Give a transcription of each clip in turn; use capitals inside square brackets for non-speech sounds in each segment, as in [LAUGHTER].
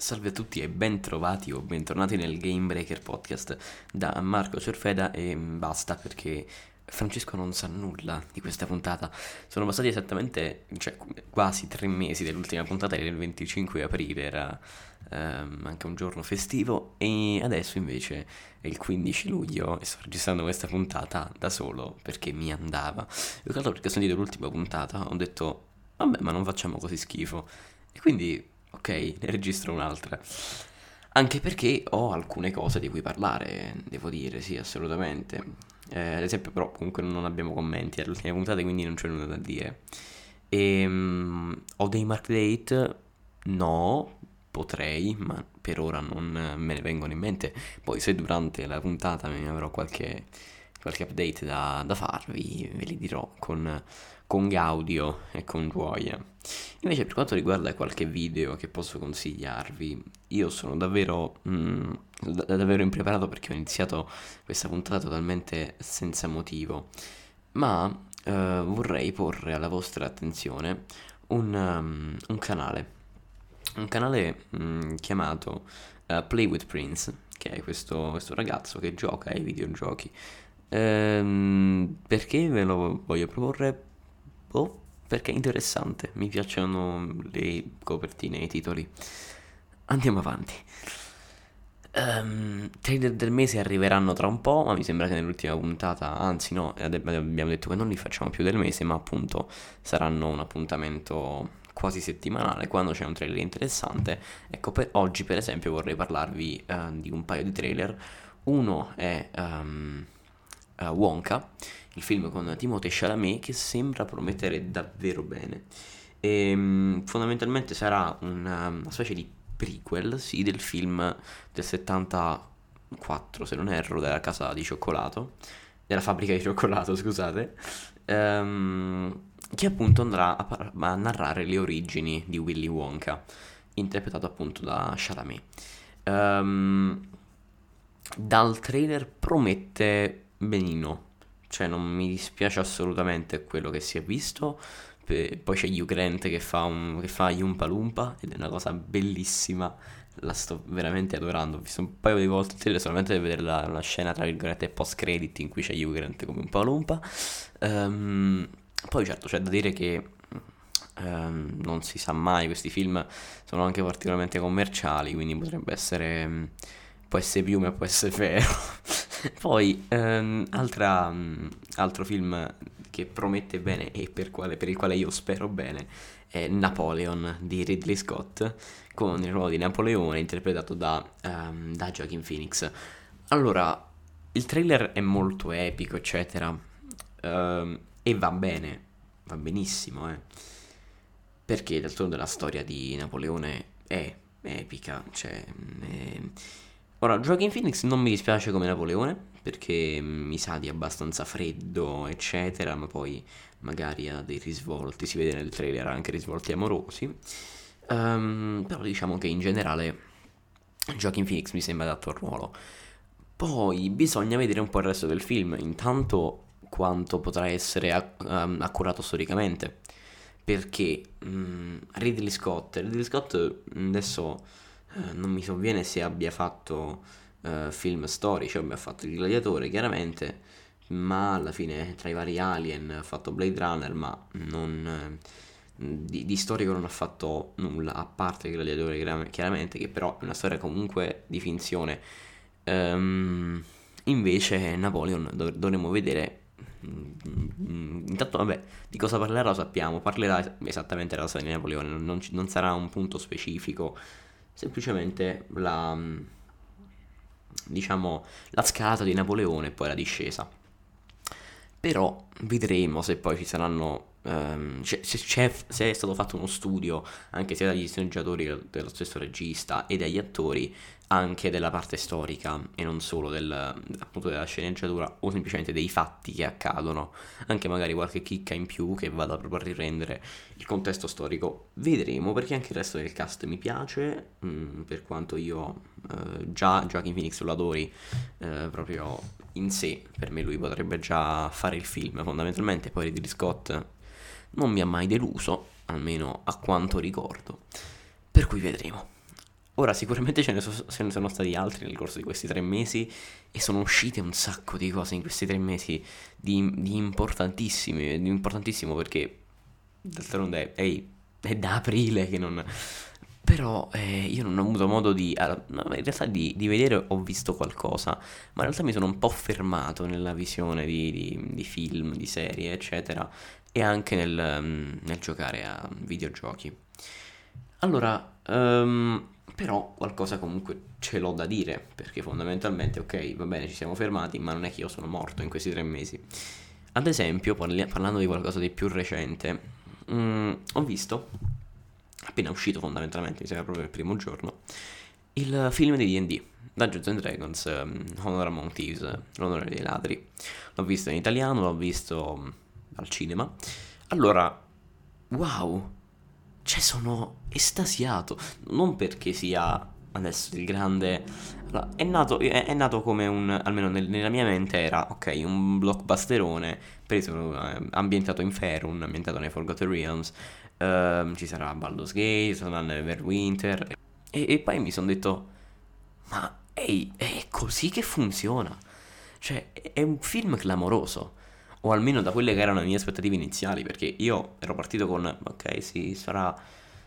Salve a tutti e ben trovati o bentornati nel Game Breaker Podcast da Marco Cerfeda e basta perché Francesco non sa nulla di questa puntata. Sono passati esattamente, cioè quasi tre mesi dell'ultima puntata, era il 25 aprile, era ehm, anche un giorno festivo e adesso invece è il 15 luglio e sto registrando questa puntata da solo perché mi andava. Più che altro perché ho sentito l'ultima puntata, ho detto vabbè ma non facciamo così schifo e quindi ok, ne registro un'altra. Anche perché ho alcune cose di cui parlare, devo dire, sì, assolutamente. Eh, ad esempio, però, comunque non abbiamo commenti alle ultime puntate, quindi non c'è nulla da dire. E, um, ho dei mark date? No, potrei, ma per ora non me ne vengono in mente. Poi, se durante la puntata mi avrò qualche, qualche update da, da farvi, ve li dirò con con gaudio e con gioia. Invece per quanto riguarda qualche video che posso consigliarvi, io sono davvero, mm, davvero impreparato perché ho iniziato questa puntata totalmente senza motivo, ma eh, vorrei porre alla vostra attenzione un, um, un canale, un canale mm, chiamato uh, Play with Prince, che è questo, questo ragazzo che gioca ai videogiochi. Ehm, perché ve lo voglio proporre? Boh, perché è interessante, mi piacciono le copertine e i titoli. Andiamo avanti. Um, trailer del mese arriveranno tra un po', ma mi sembra che nell'ultima puntata, anzi no, abbiamo detto che non li facciamo più del mese, ma appunto saranno un appuntamento quasi settimanale quando c'è un trailer interessante. Ecco, per oggi per esempio vorrei parlarvi uh, di un paio di trailer. Uno è um, uh, Wonka il film con Timothée Chalamet che sembra promettere davvero bene. E, um, fondamentalmente sarà una, una, specie di prequel, sì, del film del 74, se non erro, della casa di cioccolato, della fabbrica di cioccolato, [LAUGHS] scusate, um, che appunto andrà a, a, narrare le origini di Willy Wonka, interpretato appunto da Chalamet. Um, dal trailer promette benino, cioè non mi dispiace assolutamente quello che si è visto. Poi c'è Hugh Grant che fa, un, che fa Yumpa Lumpa ed è una cosa bellissima, la sto veramente adorando. Ho visto un paio di volte solamente per vedere la, la, scena tra virgolette post credit in cui c'è Hugh Grant come Umpa Lumpa. Um, poi certo c'è da dire che um, non si sa mai, questi film sono anche particolarmente commerciali, quindi potrebbe essere... può essere piume, può essere ferro. [LAUGHS] Poi, um, altra, um, altro film che promette bene e per, quale, per, il quale io spero bene è Napoleon di Ridley Scott con il ruolo di Napoleone interpretato da, um, da Joaquin Phoenix. Allora, il trailer è molto epico, eccetera, e va bene, va benissimo, eh. Perché d'altronde la storia di Napoleone è epica, cioè... È Ora, Joaquin Phoenix non mi dispiace come Napoleone, perché mi sa di abbastanza freddo, eccetera, ma poi magari ha dei risvolti, si vede nel trailer anche risvolti amorosi. Um, però diciamo che in generale Joaquin Phoenix mi sembra adatto al ruolo. Poi bisogna vedere un po' il resto del film, intanto quanto potrà essere acc- um, accurato storicamente, perché um, Ridley Scott, Ridley Scott adesso eh, non mi sovviene se abbia fatto uh, film storici, abbia fatto Il Gladiatore chiaramente, ma alla fine tra i vari Alien ha fatto Blade Runner, ma non, di, di, storico non ha fatto nulla, a parte Il Gladiatore chiaramente, che però è una storia comunque di finzione. Um, invece Napoleon dov- dovremmo vedere mm, Intanto, vabbè, di cosa parlerà lo sappiamo. Parlerà esattamente della storia di Napoleone, non, non sarà un punto specifico semplicemente la, diciamo, la scalata di Napoleone e poi la discesa. Però vedremo se poi ci saranno Um, se, se, è stato fatto uno studio anche sia dagli sceneggiatori dello stesso regista e dagli attori anche della parte storica e non solo del, appunto della sceneggiatura o semplicemente dei fatti che accadono, anche magari qualche chicca in più che vada proprio a riprendere il contesto storico. Vedremo perché anche il resto del cast mi piace, mh, mm, per quanto io eh, già Joaquin Phoenix lo adori eh, proprio in sé, per me lui potrebbe già fare il film fondamentalmente, poi Ridley Scott non mi ha mai deluso, almeno a quanto ricordo, per cui vedremo. Ora, sicuramente ce ne, so- ce ne sono stati altri nel corso di questi tre mesi e sono uscite un sacco di cose in questi tre mesi di, di importantissime, di importantissimo perché d'altronde ehi, è da aprile che non... Però eh, io non ho avuto modo di... no, in realtà di, di vedere ho visto qualcosa, ma in realtà mi sono un po' fermato nella visione di, di- di film, di serie, eccetera, e anche nel, mm, nel giocare a videogiochi. Allora, ehm, però qualcosa comunque ce l'ho da dire, perché fondamentalmente, ok, va bene, ci siamo fermati, ma non è che io sono morto in questi tre mesi. Ad esempio, parli- parlando di qualcosa di più recente, mm, ho visto, appena uscito fondamentalmente, mi sembra proprio il primo giorno, il film di D&D, Dungeons and Dragons, um, Honor Among Thieves, l'onore dei ladri. L'ho visto in italiano, l'ho visto mm, al cinema. Allora, wow, cioè sono estasiato, non perché sia adesso il grande... allora, è nato, è, è nato come un, almeno nel- nella mia mente era, ok, un blockbusterone preso, eh, ambientato in Faerun, ambientato nei Forgotten Realms, ehm, ci sarà Baldur's Gate, sarà Neverwinter, e, e poi mi sono detto, ma ehi, è così che funziona? Cioè, è un film clamoroso. O almeno da quelle che erano le mie aspettative iniziali, perché io ero partito con, ok, sì, sarà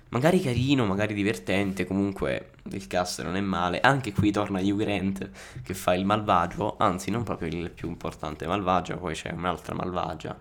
magari carino, magari divertente, comunque il cast non è male. Anche qui torna Hugh Grant che fa il malvagio, anzi non proprio il più importante malvagio, poi c'è un'altra malvagia.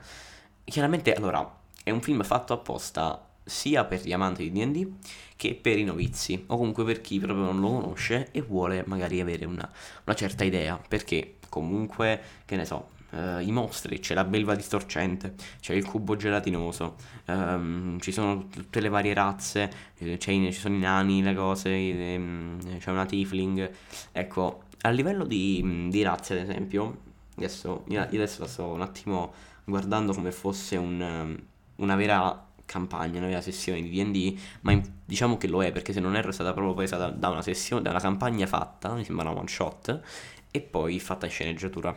Chiaramente, allora, è un film fatto apposta sia per gli amanti di D&D che per i novizi, o comunque per chi proprio non lo conosce e vuole magari avere una, una certa idea, perché comunque, che ne so, eh, i mostri, c'è la belva distorcente, c'è il cubo gelatinoso, ehm, ci sono tutte le varie razze, eh, ci sono i nani, le cose, ehm, c'è una tiefling. Ecco, a livello di, di razze, ad esempio, adesso, io adesso la sto un attimo guardando come fosse un, una vera campagna, una vera sessione di D&D, ma in- diciamo che lo è, perché se non erro è stata proprio presa da, da una sessione, da una campagna fatta, mi sembra una one shot, e poi fatta in sceneggiatura.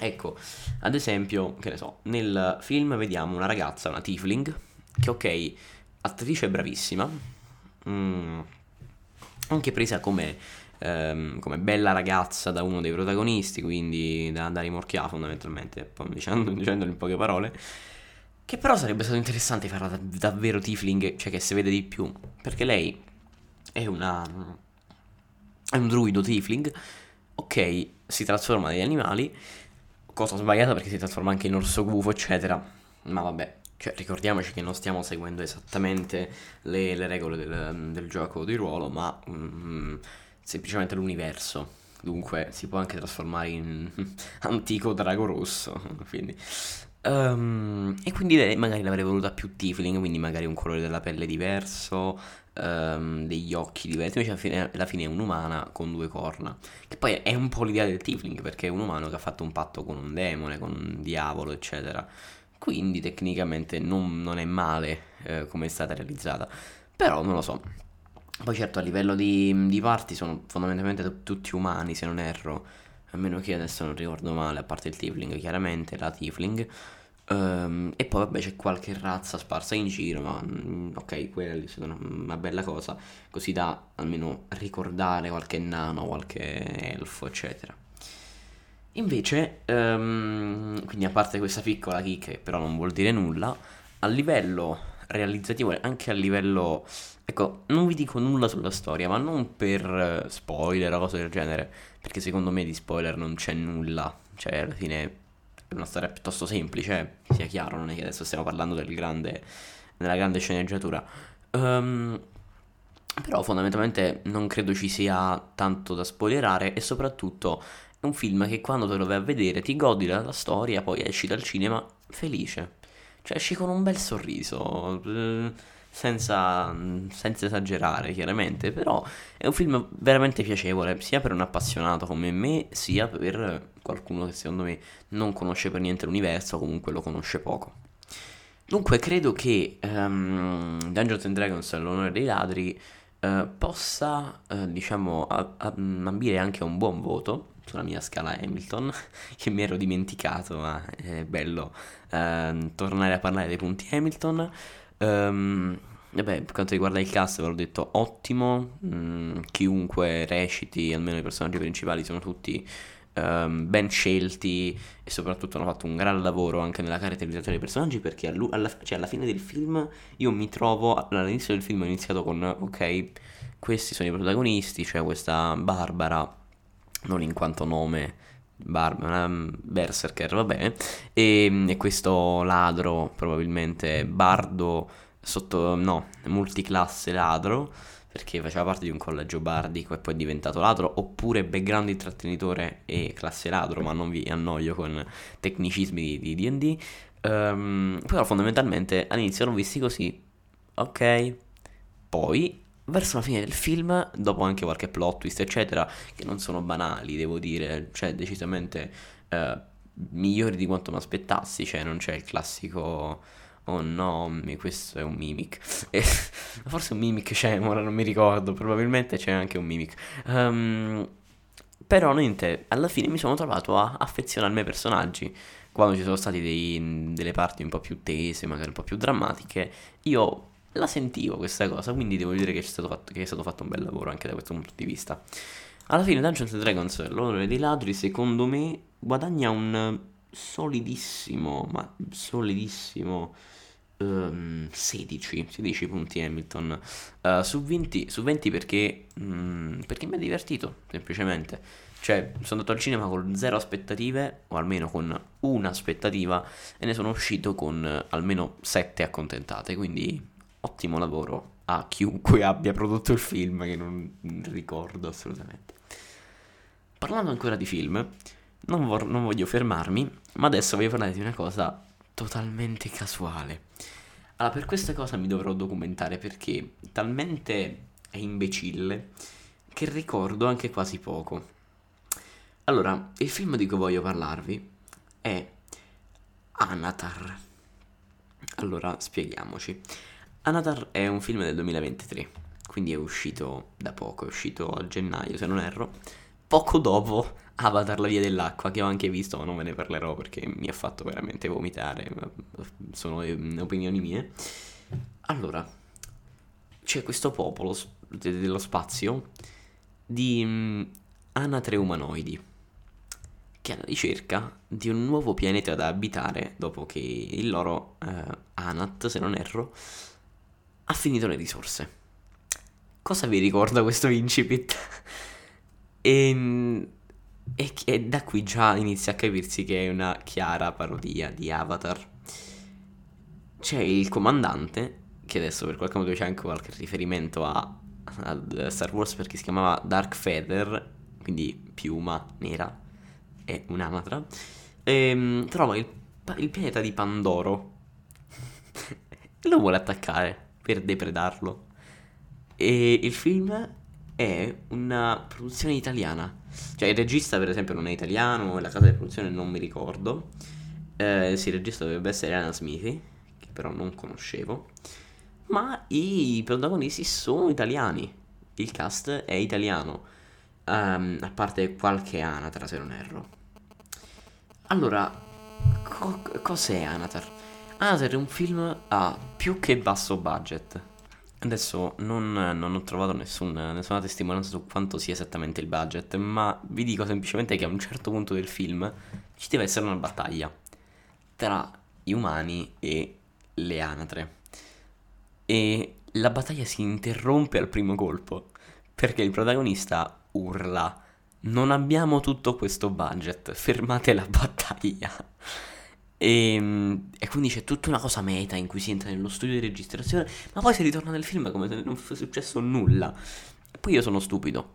Ecco, ad esempio, che ne so, nel film vediamo una ragazza, una tiefling, che ok, attrice bravissima, mm, anche presa come, ehm, come bella ragazza da uno dei protagonisti, quindi da, da rimorchiare fondamentalmente, poi dicendo, [LAUGHS] dicendolo in poche parole, che però sarebbe stato interessante farla da- davvero tiefling, cioè che si vede di più, perché lei è una... è un druido tiefling, ok, si trasforma negli animali, cosa sbagliata perché si trasforma anche in orso gufo, eccetera. Ma vabbè, cioè, ricordiamoci che non stiamo seguendo esattamente le, le regole del, del gioco di ruolo, ma mm, semplicemente l'universo. Dunque si può anche trasformare in [LAUGHS] antico drago rosso. [LAUGHS] Quindi. Ehm, e quindi magari l'avrei voluta più tiefling, quindi magari un colore della pelle diverso, ehm, degli occhi diversi. Invece alla fine, alla fine è un'umana con due corna. Che poi è un po' l'idea del tiefling, perché è un umano che ha fatto un patto con un demone, con un diavolo, eccetera. Quindi tecnicamente non, non è male eh, come è stata realizzata. Però non lo so. Poi certo a livello di, di parti sono fondamentalmente t- tutti umani, se non erro. A meno che adesso non ricordo male, a parte il tiefling, chiaramente, la tiefling. Ehm, e poi vabbè c'è qualche razza sparsa in giro, ma mm, ok, quella lì è stata una, bella cosa, così da almeno ricordare qualche nano, qualche elfo, eccetera. Invece, ehm, quindi a parte questa piccola chicca, però non vuol dire nulla, a livello realizzativo anche a livello... Ecco, non vi dico nulla sulla storia, ma non per eh, spoiler o cose del genere, perché secondo me di spoiler non c'è nulla. Cioè, alla fine è una storia piuttosto semplice, sia chiaro, non è che adesso stiamo parlando del grande, della grande sceneggiatura. Ehm, però fondamentalmente non credo ci sia tanto da spoilerare e soprattutto è un film che quando te lo vai a vedere ti godi della storia, poi esci dal cinema felice. Cioè esci con un bel sorriso, eh, senza, senza esagerare chiaramente, però è un film veramente piacevole, sia per un appassionato come me, sia per qualcuno che secondo me non conosce per niente l'universo o comunque lo conosce poco. Dunque, credo che ehm, Dungeons and Dragons, l'onore dei ladri, eh, possa, eh, diciamo, a- a- ambire anche a un buon voto sulla mia scala Hamilton, [LAUGHS] che mi ero dimenticato, ma è bello ehm, tornare a parlare dei punti Hamilton. Ehm, Vabbè, per quanto riguarda il cast, ve l'ho detto, ottimo. Mm, chiunque reciti, almeno i personaggi principali, sono tutti um, ben scelti e soprattutto hanno fatto un gran lavoro anche nella caratterizzazione dei personaggi perché alla, cioè alla, fine del film io mi trovo, all'inizio del film ho iniziato con, ok, questi sono i protagonisti, cioè questa Barbara, non in quanto nome, Barbara, um, Berserker, va bene, e, e questo ladro, probabilmente Bardo sotto, no, multiclasse ladro, perché faceva parte di un collegio bardico e poi è diventato ladro, oppure background intrattenitore e classe ladro, ma non vi annoio con tecnicismi di D&D. Um, ehm, però fondamentalmente all'inizio l'ho visti così, ok, poi verso la fine del film, dopo anche qualche plot twist eccetera, che non sono banali devo dire, cioè decisamente uh, migliori di quanto mi aspettassi, cioè non c'è il classico Oh no, questo è un mimic. [LAUGHS] Forse un mimic c'è, ora non mi ricordo. Probabilmente c'è anche un mimic. Um, però niente, alla fine mi sono trovato a affezionarmi ai personaggi. Quando ci sono state delle parti un po' più tese, magari un po' più drammatiche, io la sentivo questa cosa. Quindi devo dire che, fatto, che è stato fatto un bel lavoro anche da questo punto di vista. Alla fine Dungeons Dragons, l'onore dei ladri, secondo me, guadagna un solidissimo, ma solidissimo um, 16, 16 punti Hamilton uh, su, 20, su 20 perché, um, perché mi ha divertito semplicemente. Cioè, sono andato al cinema con zero aspettative, o almeno con una aspettativa, e ne sono uscito con almeno 7 accontentate. Quindi, ottimo lavoro a chiunque abbia prodotto il film, che non ricordo assolutamente. Parlando ancora di film, non, vor- non voglio fermarmi, ma adesso voglio parlare di una cosa totalmente casuale. Allora, per questa cosa mi dovrò documentare perché talmente è imbecille che ricordo anche quasi poco. Allora, il film di cui voglio parlarvi è Anatar. Allora, spieghiamoci. Anatar è un film del 2023, quindi è uscito da poco, è uscito a gennaio se non erro, poco dopo Avatar la via dell'acqua che ho anche visto ma non ve ne parlerò perché mi ha fatto veramente vomitare sono opinioni mie. Allora c'è questo popolo dello spazio di um, anatre umanoidi che è alla ricerca di un nuovo pianeta da abitare dopo che il loro uh, Anat, se non erro, ha finito le risorse. Cosa vi ricorda questo incipit? e [LAUGHS] ehm, e, e da qui già inizia a capirsi che è una chiara parodia di Avatar. C'è il comandante, che adesso per qualche modo c'è anche qualche riferimento a, a Star Wars perché si chiamava Dark Feather, quindi piuma nera, è un'anatra, e, ehm, trova il, il pianeta di Pandoro e [LAUGHS] lo vuole attaccare per depredarlo. E il film è una produzione italiana cioè il regista per esempio non è italiano, la casa di produzione non mi ricordo. Eh, sì, il regista dovrebbe essere Anna Smithy, che però non conoscevo. Ma i protagonisti sono italiani. Il cast è italiano. Um, a parte qualche Anatar, se non erro. Allora, co- cos'è Anatar? Anatar è un film a più che basso budget Adesso non, non ho trovato nessun, nessuna testimonianza su quanto sia esattamente il budget, ma vi dico semplicemente che a un certo punto del film ci deve essere una battaglia tra gli umani e le anatre. E la battaglia si interrompe al primo colpo, perché il protagonista urla non abbiamo tutto questo budget, fermate la battaglia. E, ehm, e, quindi c'è tutta una cosa meta in cui si entra nello studio di registrazione, ma poi si ritorna nel film come se non fosse successo nulla. E poi io sono stupido,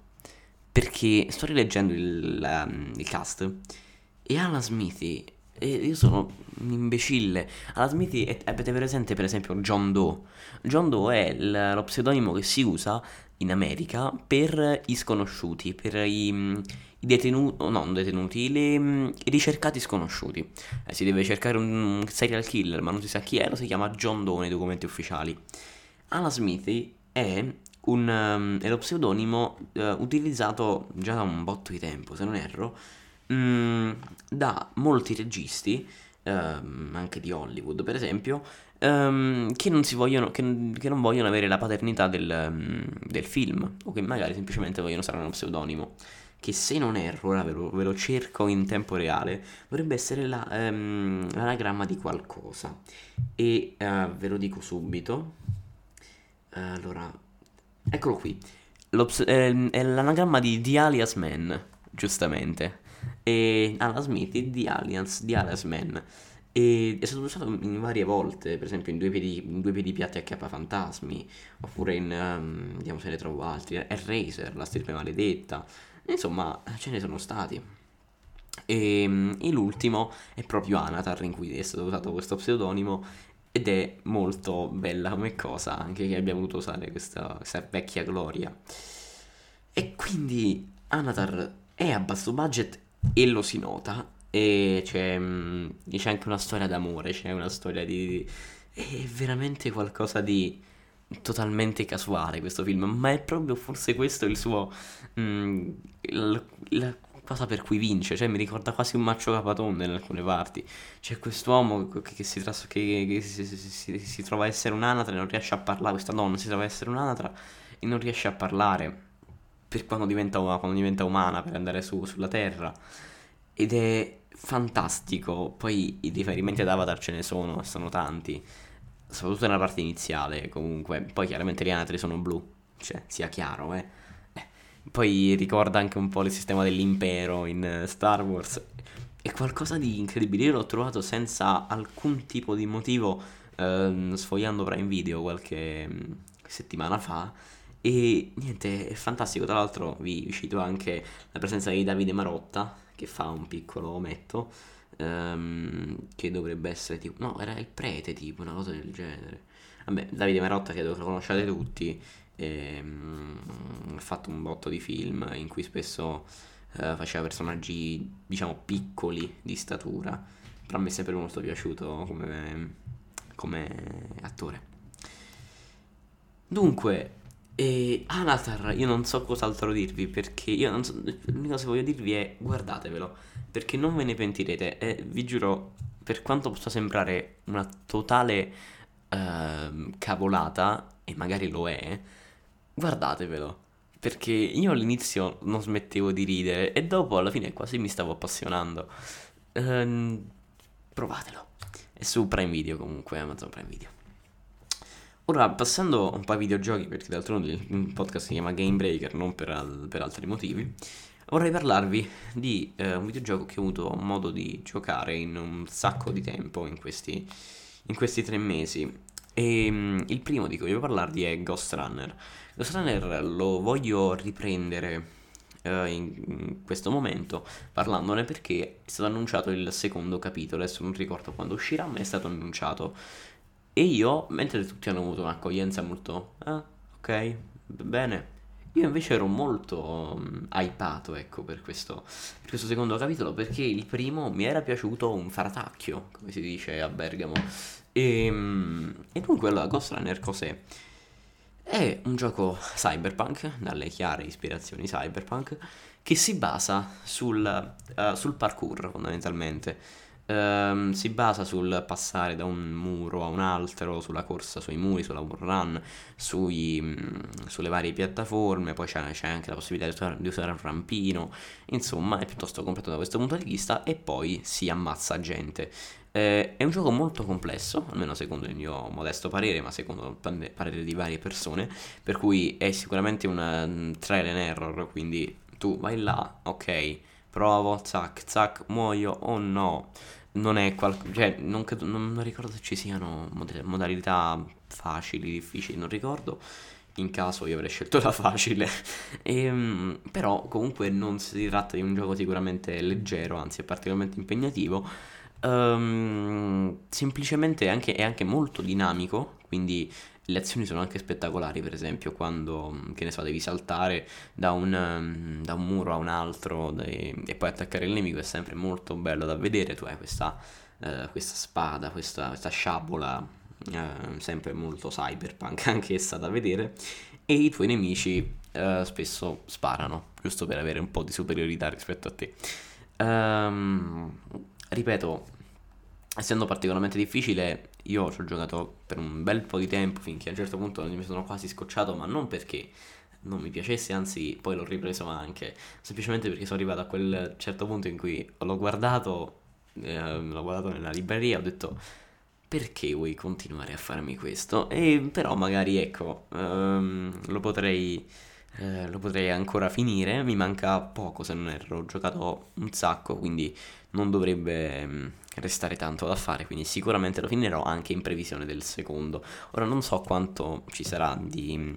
perché sto rileggendo il, um, il cast e Alan Smithy, e io sono un imbecille. Alan Smithy, è, avete presente per esempio John Doe? John Doe è l- lo pseudonimo che si usa in America per i sconosciuti, per i i detenuti, no, non detenuti, le, mm, i ricercati sconosciuti. Eh, si deve cercare un serial killer, ma non si sa chi è, lo si chiama John Doe nei documenti ufficiali. Anna Smithy è, un, um, è lo pseudonimo uh, utilizzato già da un botto di tempo, se non erro, um, da molti registi, uh, anche di Hollywood per esempio, um, che, non vogliono, che, che, non vogliono avere la paternità del, um, del, film, o che magari semplicemente vogliono usare uno pseudonimo. Che se non erro, ve lo, ve lo cerco in tempo reale, dovrebbe essere la, um, l'anagramma di qualcosa. E uh, ve lo dico subito. allora, eccolo qui. Eh, è l'anagramma di The Alias Man, giustamente. E Alan Smith di di Alias Man. E è stato usato in varie volte, per esempio in due piedi, in due piedi piatti a fantasmi, oppure in, um, vediamo se ne trovo altri, Eraser, la stirpe maledetta, insomma ce ne sono stati. E, ehm, e l'ultimo è proprio Anatar in cui è stato usato questo pseudonimo ed è molto bella come cosa, anche che abbia voluto usare questa, questa vecchia gloria. E quindi Anatar è a basso budget e lo si nota e c'è, mm, c'è anche una storia d'amore, c'è una storia di... È veramente qualcosa di totalmente casuale questo film, ma è proprio forse questo il suo... Mm, la, la cosa per cui vince, cioè mi ricorda quasi un maccio capatonde in alcune parti. C'è quest'uomo che, che, si, tras- che, che si, si, si, trova a essere un'anatra e non riesce a parlare, questa donna si trova a essere un'anatra e non riesce a parlare per quando diventa, quando diventa umana, per andare su, sulla Terra. Ed è fantastico. Poi i riferimenti ad Avatar ce ne sono, sono tanti. Soprattutto nella parte iniziale, comunque. Poi chiaramente le anatre sono blu. Cioè, sia chiaro, eh. eh. Poi ricorda anche un po' il sistema dell'impero in Star Wars. È qualcosa di incredibile. Io l'ho trovato senza alcun tipo di motivo ehm, sfogliando Prime Video qualche mm, settimana fa. E niente, è fantastico. Tra l'altro vi cito anche la presenza di Davide Marotta che fa un piccolo ometto, um, che dovrebbe essere tipo... No, era il prete tipo, una cosa del genere. Vabbè, Davide Marotta credo che lo conosciate tutti, e, um, ha fatto un botto di film in cui spesso uh, faceva personaggi, diciamo, piccoli di statura. Però a me è sempre molto piaciuto come, come attore. Dunque, e Anatar, io non so cos'altro dirvi perché io non so, l'unica cosa che voglio dirvi è guardatevelo perché non ve ne pentirete e vi giuro per quanto possa sembrare una totale uh, cavolata e magari lo è, guardatevelo perché io all'inizio non smettevo di ridere e dopo alla fine quasi mi stavo appassionando. Uh, provatelo. È su Prime Video comunque, Amazon Prime Video. Ora, passando un po' ai videogiochi, perché d'altronde il podcast si chiama Game Breaker, non per, al- per altri motivi, vorrei parlarvi di eh, un videogioco che ho avuto modo di giocare in un sacco di tempo in questi, in questi tre mesi. E um, il primo di cui voglio parlarvi è Ghost Runner. Ghost Runner lo voglio riprendere uh, in, in, questo momento parlandone perché è stato annunciato il secondo capitolo, adesso non ricordo quando uscirà, ma è stato annunciato. E io, mentre tutti hanno avuto un'accoglienza molto, ah, ok, bene, io invece ero molto um, hypato, ecco, per questo, per questo, secondo capitolo, perché il primo mi era piaciuto un faratacchio, come si dice a Bergamo. E, um, e dunque, allora, Ghost Runner cos'è? È un gioco cyberpunk, dalle chiare ispirazioni cyberpunk, che si basa sul, uh, sul parkour, fondamentalmente ehm, si basa sul passare da un muro a un altro, sulla corsa sui muri, sulla run, sui, mm, sulle varie piattaforme, poi c'è, c'è, anche la possibilità di usare, di usare un rampino, insomma è piuttosto completo da questo punto di vista e poi si ammazza gente. Eh, è un gioco molto complesso, almeno secondo il mio modesto parere, ma secondo il parere di varie persone, per cui è sicuramente un um, trial and error, quindi tu vai là, ok, provo, zac, zac, muoio o oh no non è qualcosa, cioè non, non, non, ricordo se ci siano mod- modalità facili, difficili, non ricordo. In caso io avrei scelto la facile. e, [LAUGHS] ehm, però comunque non si tratta di un gioco sicuramente leggero, anzi è particolarmente impegnativo. Um, semplicemente anche, è anche molto dinamico, quindi le azioni sono anche spettacolari, per esempio, quando, che ne so, devi saltare da un, um, da un muro a un altro e, e, poi attaccare il nemico, è sempre molto bello da vedere, tu hai questa, uh, questa spada, questa, questa sciabola, uh, sempre molto cyberpunk [LAUGHS] anch'essa da vedere, e i tuoi nemici uh, spesso sparano, giusto per avere un po' di superiorità rispetto a te. Um, ripeto, essendo particolarmente difficile, io ci ho giocato per un bel po' di tempo finché a un certo punto mi sono quasi scocciato, ma non perché non mi piacesse, anzi poi l'ho ripreso anche, semplicemente perché sono arrivato a quel certo punto in cui l'ho guardato, eh, l'ho guardato nella libreria, ho detto perché vuoi continuare a farmi questo? E però magari ecco, ehm, lo potrei... Eh, lo potrei ancora finire, mi manca poco se non erro, ho giocato un sacco, quindi non dovrebbe mm, restare tanto da fare, quindi sicuramente lo finirò anche in previsione del secondo. Ora non so quanto ci sarà di...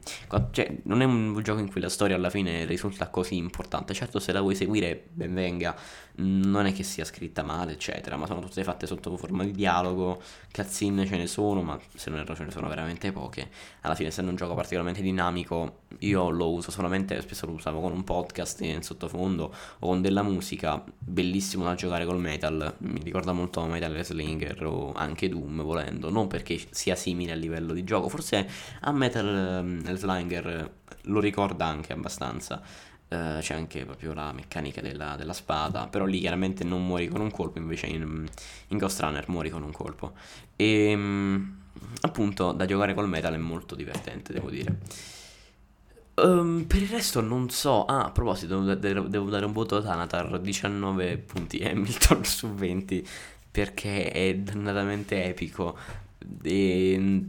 cioè non è un gioco in cui la storia alla fine risulta così importante, certo se la vuoi seguire ben venga, non è che sia scritta male eccetera, ma sono tutte fatte sotto forma di dialogo, cutscene ce ne sono, ma se non erro ce ne sono veramente poche. Alla fine essendo un gioco particolarmente dinamico, io lo uso solamente, spesso lo usavo con un podcast in sottofondo o con della musica, bellissimo da giocare col metal, mi ricorda molto Metal Slinger o anche Doom volendo, non perché sia simile a livello di gioco, forse a Metal um, Slinger lo ricorda anche abbastanza. Uh, c'è anche proprio la meccanica della, della, spada, però lì chiaramente non muori con un colpo, invece in, in Ghost Runner muori con un colpo. E um, appunto da giocare col metal è molto divertente, devo dire. Um, per il resto non so. Ah, a proposito, devo, devo dare un voto a Thanatar 19 punti [LAUGHS] Hamilton su 20 perché è dannatamente epico. E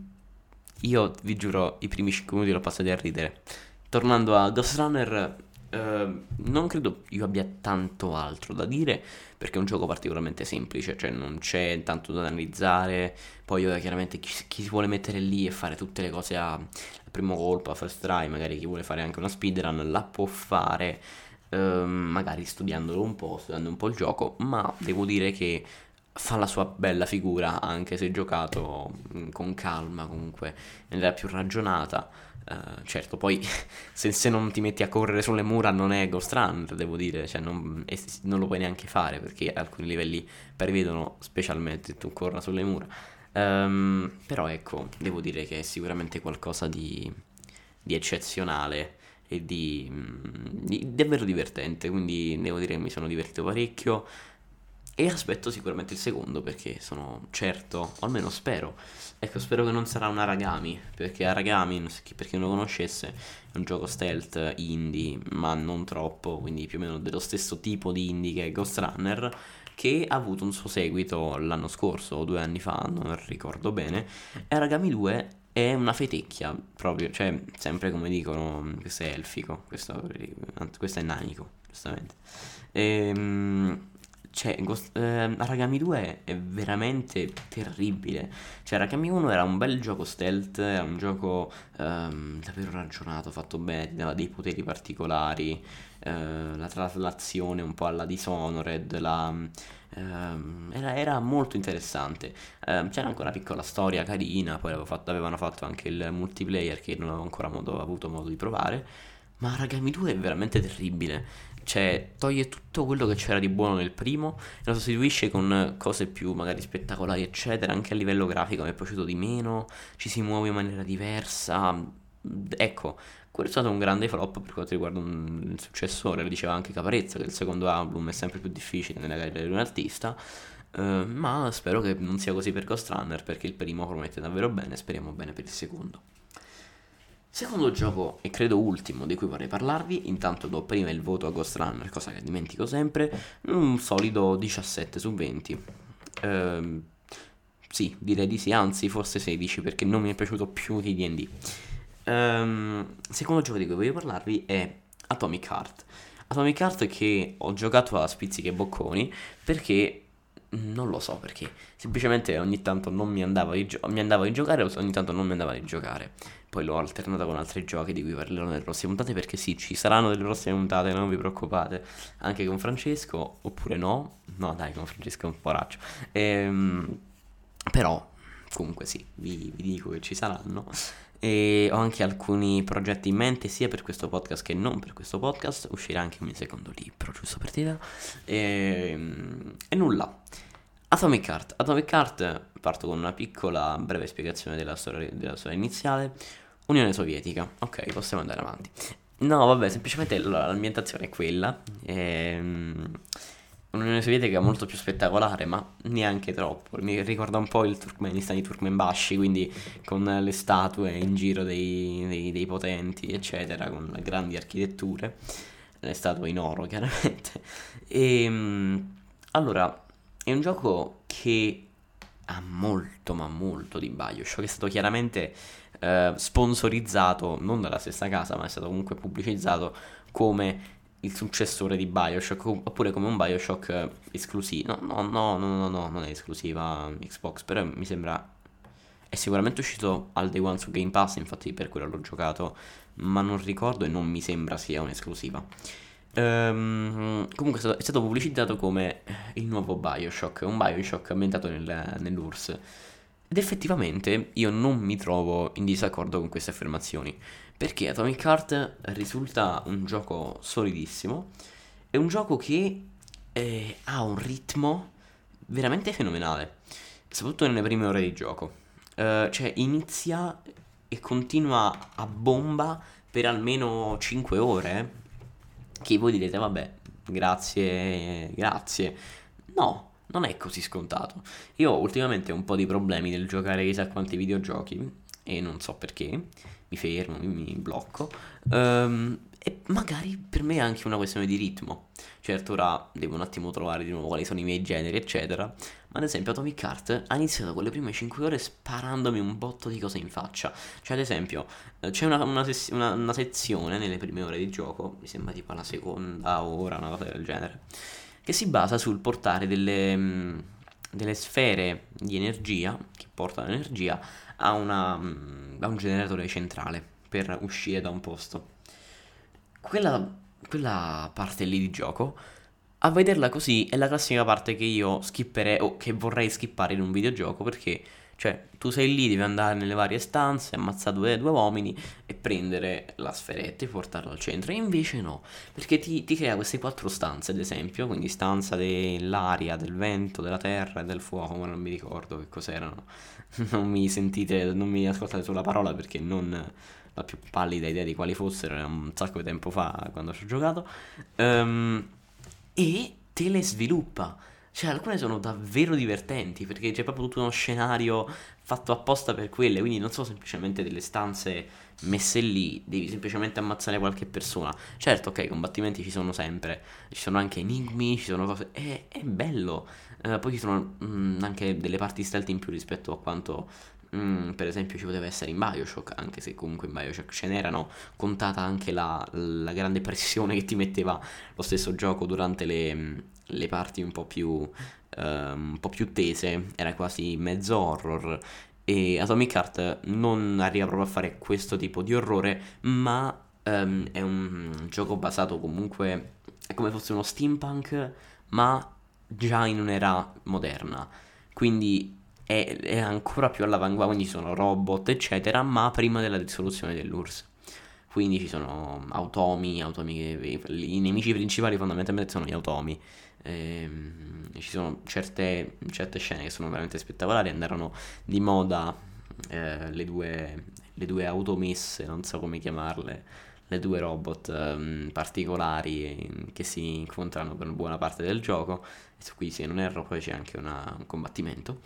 io vi giuro, i primi 5 minuti l'ho passati a ridere. Tornando a Ghost Runner, eh, non credo io abbia tanto altro da dire perché è un gioco particolarmente semplice, cioè non c'è tanto da analizzare. Poi io, chiaramente chi, chi, si vuole mettere lì e fare tutte le cose a, primo colpo, a first try, magari chi vuole fare anche una speedrun, la può fare. Eh, magari studiandolo un po', studiando un po' il gioco, ma devo dire che fa la sua bella figura, anche se giocato mm, con calma, comunque in maniera più ragionata. Uh, certo, poi [LAUGHS] se, se, non ti metti a correre sulle mura non è Ghost Runner, devo dire, cioè non, non, lo puoi neanche fare perché alcuni livelli prevedono specialmente tu corra sulle mura. Um, però ecco, devo dire che è sicuramente qualcosa di, di eccezionale e di, mm, di davvero divertente, quindi devo dire che mi sono divertito parecchio. E aspetto sicuramente il secondo perché sono certo, o almeno spero. Ecco, spero che non sarà un Aragami, perché Aragami, per chi non lo conoscesse, è un gioco stealth indie, ma non troppo, quindi più o meno dello stesso tipo di indie che è Ghost Runner, che ha avuto un suo seguito l'anno scorso o due anni fa, non ricordo bene. E Aragami 2 è una fetecchia, proprio, cioè, sempre come dicono, questo è elfico, questo, questo è nanico, giustamente. Ehm cioè, Ghost, eh, Aragami 2 è veramente terribile. Cioè, Aragami 1 era un bel gioco stealth, era un gioco ehm, davvero ragionato, fatto bene, aveva dei poteri particolari, eh, la traslazione un po' alla Dishonored, la, ehm, era, era, molto interessante. Eh, c'era anche una piccola storia carina, poi fatto, avevano fatto anche il multiplayer che non avevo ancora modo, avuto modo di provare. Ma Aragami 2 è veramente terribile. Cioè, toglie tutto quello che c'era di buono nel primo e lo sostituisce con cose più magari spettacolari, eccetera. Anche a livello grafico mi è piaciuto di meno, ci si muove in maniera diversa. Ecco, quello è stato un grande flop per quanto riguarda un, il successore. Lo diceva anche Caparezza che il secondo album è sempre più difficile nella carriera di un artista. Uh, ma spero che non sia così per Ghost Runner perché il primo promette davvero bene. Speriamo bene per il secondo. Secondo gioco, e credo ultimo, di cui vorrei parlarvi, intanto do prima il voto a Ghost Runner, cosa che dimentico sempre, un solido 17 su 20. Ehm, sì, direi di sì, anzi forse 16 perché non mi è piaciuto più di D&D. Ehm, secondo gioco di cui voglio parlarvi è Atomic Heart. Atomic Heart che ho giocato a spizzichi e bocconi perché non lo so perché, semplicemente ogni tanto non mi andava di, gio- mi andava di giocare, ogni tanto non mi andava di giocare. Poi l'ho alternata con altri giochi di cui parlerò nelle prossime puntate perché sì, ci saranno delle prossime puntate, non vi preoccupate. Anche con Francesco, oppure no. No, dai, con Francesco è un poraccio. Ehm, però, comunque sì, vi, vi dico che ci saranno. E ho anche alcuni progetti in mente sia per questo podcast che non per questo podcast. Uscirà anche un mio secondo libro, giusto per dire. E, e nulla. Atomic Heart. Atomic Heart parto con una piccola breve spiegazione della storia, della storia iniziale. Unione Sovietica. Ok, possiamo andare avanti. No, vabbè, semplicemente l'ambientazione è quella. Ehm, un'Unione Sovietica molto più spettacolare, ma neanche troppo. Mi ricorda un po' il Turkmenistan di Turkmenbashi, quindi con le statue in giro dei, dei, dei potenti, eccetera, con grandi architetture. Le statue in oro, [LAUGHS] chiaramente. E ehm, allora, è un gioco che ha molto, ma molto di Bioshock. È stato chiaramente eh, sponsorizzato, non dalla stessa casa, ma è stato comunque pubblicizzato come il successore di Bioshock, oppure come un Bioshock esclusivo. No, no, no, no, no, no, non è esclusiva Xbox, però mi sembra... È sicuramente uscito al day one su Game Pass, infatti per quello l'ho giocato, ma non ricordo e non mi sembra sia un'esclusiva. Um, comunque è stato, è stato, pubblicizzato come il nuovo Bioshock, un Bioshock ambientato nel, nell'URSS. Ed effettivamente io non mi trovo in disaccordo con queste affermazioni. Perché Atomic Heart risulta un gioco solidissimo. È un gioco che eh, ha un ritmo veramente fenomenale. Soprattutto nelle prime ore di gioco. Uh, cioè inizia e continua a bomba per almeno 5 ore. Che voi direte, vabbè, grazie, grazie. No, non è così scontato. Io ultimamente ho un po' di problemi nel giocare chissà quanti videogiochi e non so perché mi fermo, mi, blocco. Um, e magari per me è anche una questione di ritmo. Certo, ora devo un attimo trovare di nuovo quali sono i miei generi, eccetera. Ma ad esempio, Atomic Heart ha iniziato con le prime 5 ore sparandomi un botto di cose in faccia. Cioè, ad esempio, eh, c'è una, una, sez- una, una sezione nelle prime ore di gioco, mi sembra tipo la seconda ora, una cosa del genere, che si basa sul portare delle, mm, delle sfere di energia, che portano energia, a, una, mm, a un generatore centrale per uscire da un posto. Quella, quella parte lì di gioco, a vederla così, è la classica parte che io skipperei o che vorrei skippare in un videogioco perché cioè, tu sei lì, devi andare nelle varie stanze, ammazzare due, due uomini e prendere la sferetta e portarla al centro. E invece no, perché ti, ti, crea queste quattro stanze, ad esempio, quindi stanza dell'aria, del vento, della terra e del fuoco, ma non mi ricordo che cos'erano. [LAUGHS] Non mi sentite, non mi ascoltate sulla parola perché non ho più pallida idea di quali fossero, era un sacco di tempo fa quando ci ho giocato. Um, e te le sviluppa cioè, alcune sono davvero divertenti perché c'è proprio tutto uno scenario fatto apposta per quelle, quindi non sono semplicemente delle stanze messe lì, devi semplicemente ammazzare qualche persona. Certo, ok, i combattimenti ci sono sempre, ci sono anche enigmi, ci sono cose... È, è bello. Uh, poi ci sono mh, mm, anche delle parti stealth in più rispetto a quanto Mm, per esempio ci poteva essere in Bioshock, anche se comunque in Bioshock ce n'erano, contata anche la, la grande pressione che ti metteva lo stesso gioco durante le, le parti un po' più, uh, un po' più tese, era quasi mezzo horror. E Atomic Heart non arriva proprio a fare questo tipo di orrore, ma um, è un gioco basato comunque, è come fosse uno steampunk, ma già in un'era moderna. Quindi è, è ancora più all'avanguardia, quindi ci sono robot, eccetera, ma prima della dissoluzione dell'URSS. Quindi ci sono automi, automi che, i nemici principali fondamentalmente sono gli automi. Ehm, ci sono certe, certe, scene che sono veramente spettacolari, andarono di moda eh, le, due, le due automesse, non so come chiamarle, le due robot um, particolari che si incontrano per buona parte del gioco. E su cui se non erro poi c'è anche una, un combattimento.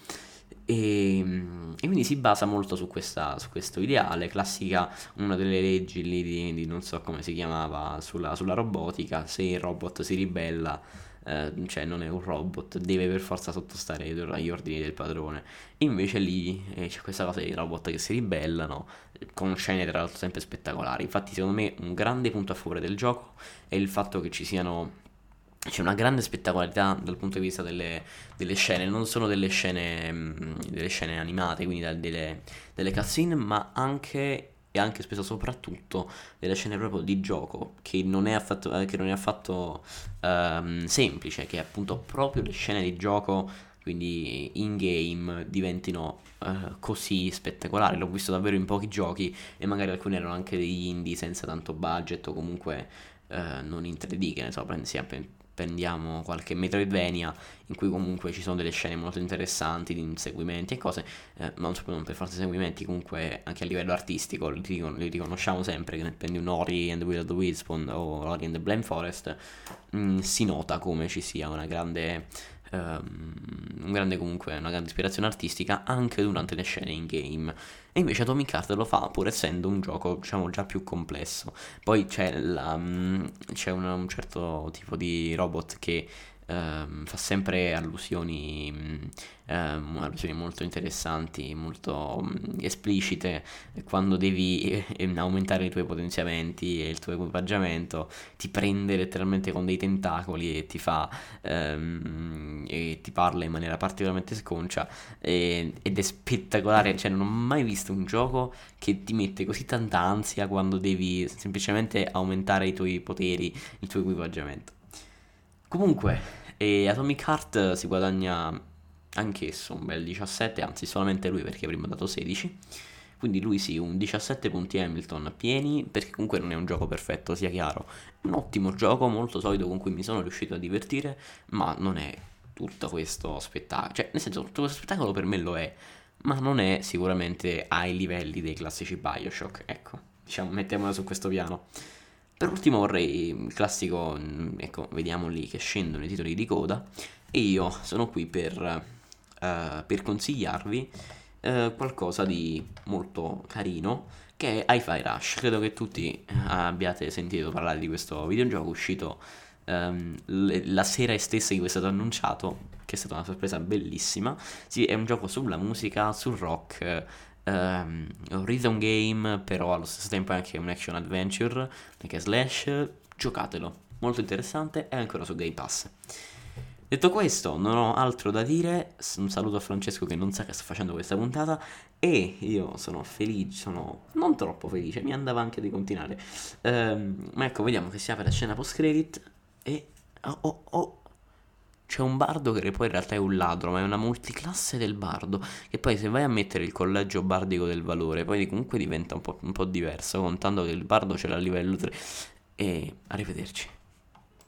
E, e, quindi si basa molto su, questa, su, questo ideale, classica, una delle leggi lì di, di non so come si chiamava, sulla, sulla, robotica, se il robot si ribella, eh, cioè non è un robot, deve per forza sottostare agli ordini del padrone. Invece lì eh, c'è questa cosa dei robot che si ribellano, con scene tra l'altro sempre spettacolari. Infatti secondo me un grande punto a favore del gioco è il fatto che ci siano c'è una grande spettacolarità dal punto di vista delle, delle scene, non solo delle scene, mm, delle scene animate, quindi delle, delle cutscene, ma anche e anche spesso soprattutto delle scene proprio di gioco che non è affatto, eh, non è affatto um, semplice, che appunto proprio le scene di gioco, quindi in game, diventino uh, così spettacolari. L'ho visto davvero in pochi giochi e magari alcuni erano anche degli indie senza tanto budget o comunque uh, non in 3D, che ne so, sempre prendiamo qualche Metroidvania in cui comunque ci sono delle scene molto interessanti di inseguimenti e cose, eh, non, non per forza inseguimenti, comunque anche a livello artistico li, li riconosciamo sempre, che prendi un Ori and the Will of the Wisp o Ori and the Blame Forest, mh, mm, si nota come ci sia una grande um, un grande comunque, una grande ispirazione artistica anche durante le scene in game. E invece Atomic Heart lo fa pur essendo un gioco, diciamo, già più complesso. Poi c'è, la, mm, c'è un, un certo tipo di robot che ehm, fa sempre allusioni, ehm, allusioni molto interessanti, molto mm, esplicite, quando devi eh, aumentare i tuoi potenziamenti e il tuo equipaggiamento, ti prende letteralmente con dei tentacoli e ti fa ehm, e ti parla in maniera particolarmente sconcia e, ed è spettacolare, cioè non ho mai visto un gioco che ti mette così tanta ansia quando devi semplicemente aumentare i tuoi poteri, il tuo equipaggiamento. Comunque, e Atomic Heart si guadagna anch'esso un bel 17, anzi solamente lui perché ha dato 16. Quindi lui sì, un 17 punti Hamilton pieni, perché comunque non è un gioco perfetto, sia chiaro. Un ottimo gioco, molto solido con cui mi sono riuscito a divertire, ma non è tutto questo spettacolo. Cioè, nel senso, tutto questo spettacolo per me lo è, ma non è sicuramente ai livelli dei classici Bioshock. Ecco, diciamo, mettiamola su questo piano. Per ultimo vorrei il classico, mm, ecco, vediamo lì che scendono i titoli di coda e io sono qui per, uh, per consigliarvi uh, qualcosa di molto carino che è Hi-Fi Rush. Credo che tutti abbiate sentito parlare di questo videogioco uscito um, la sera stessa in cui è stato annunciato, che è stata una sorpresa bellissima. Sì, è un gioco sulla musica, sul rock um, rhythm game, però allo stesso tempo è anche un action adventure, anche slash, giocatelo, molto interessante, è ancora su Game Pass. Detto questo, non ho altro da dire, un saluto a Francesco che non sa che sta facendo questa puntata e io sono felice, sono non troppo felice, mi andava anche di continuare. Um, ma ecco, vediamo che si apre la scena post credit e oh, oh, oh, c'è un bardo che poi in realtà è un ladro, ma è una multiclasse del bardo. Che poi se vai a mettere il collegio bardico del valore, poi comunque diventa un po', un po diverso, contando che il bardo ce l'ha a livello 3. E arrivederci.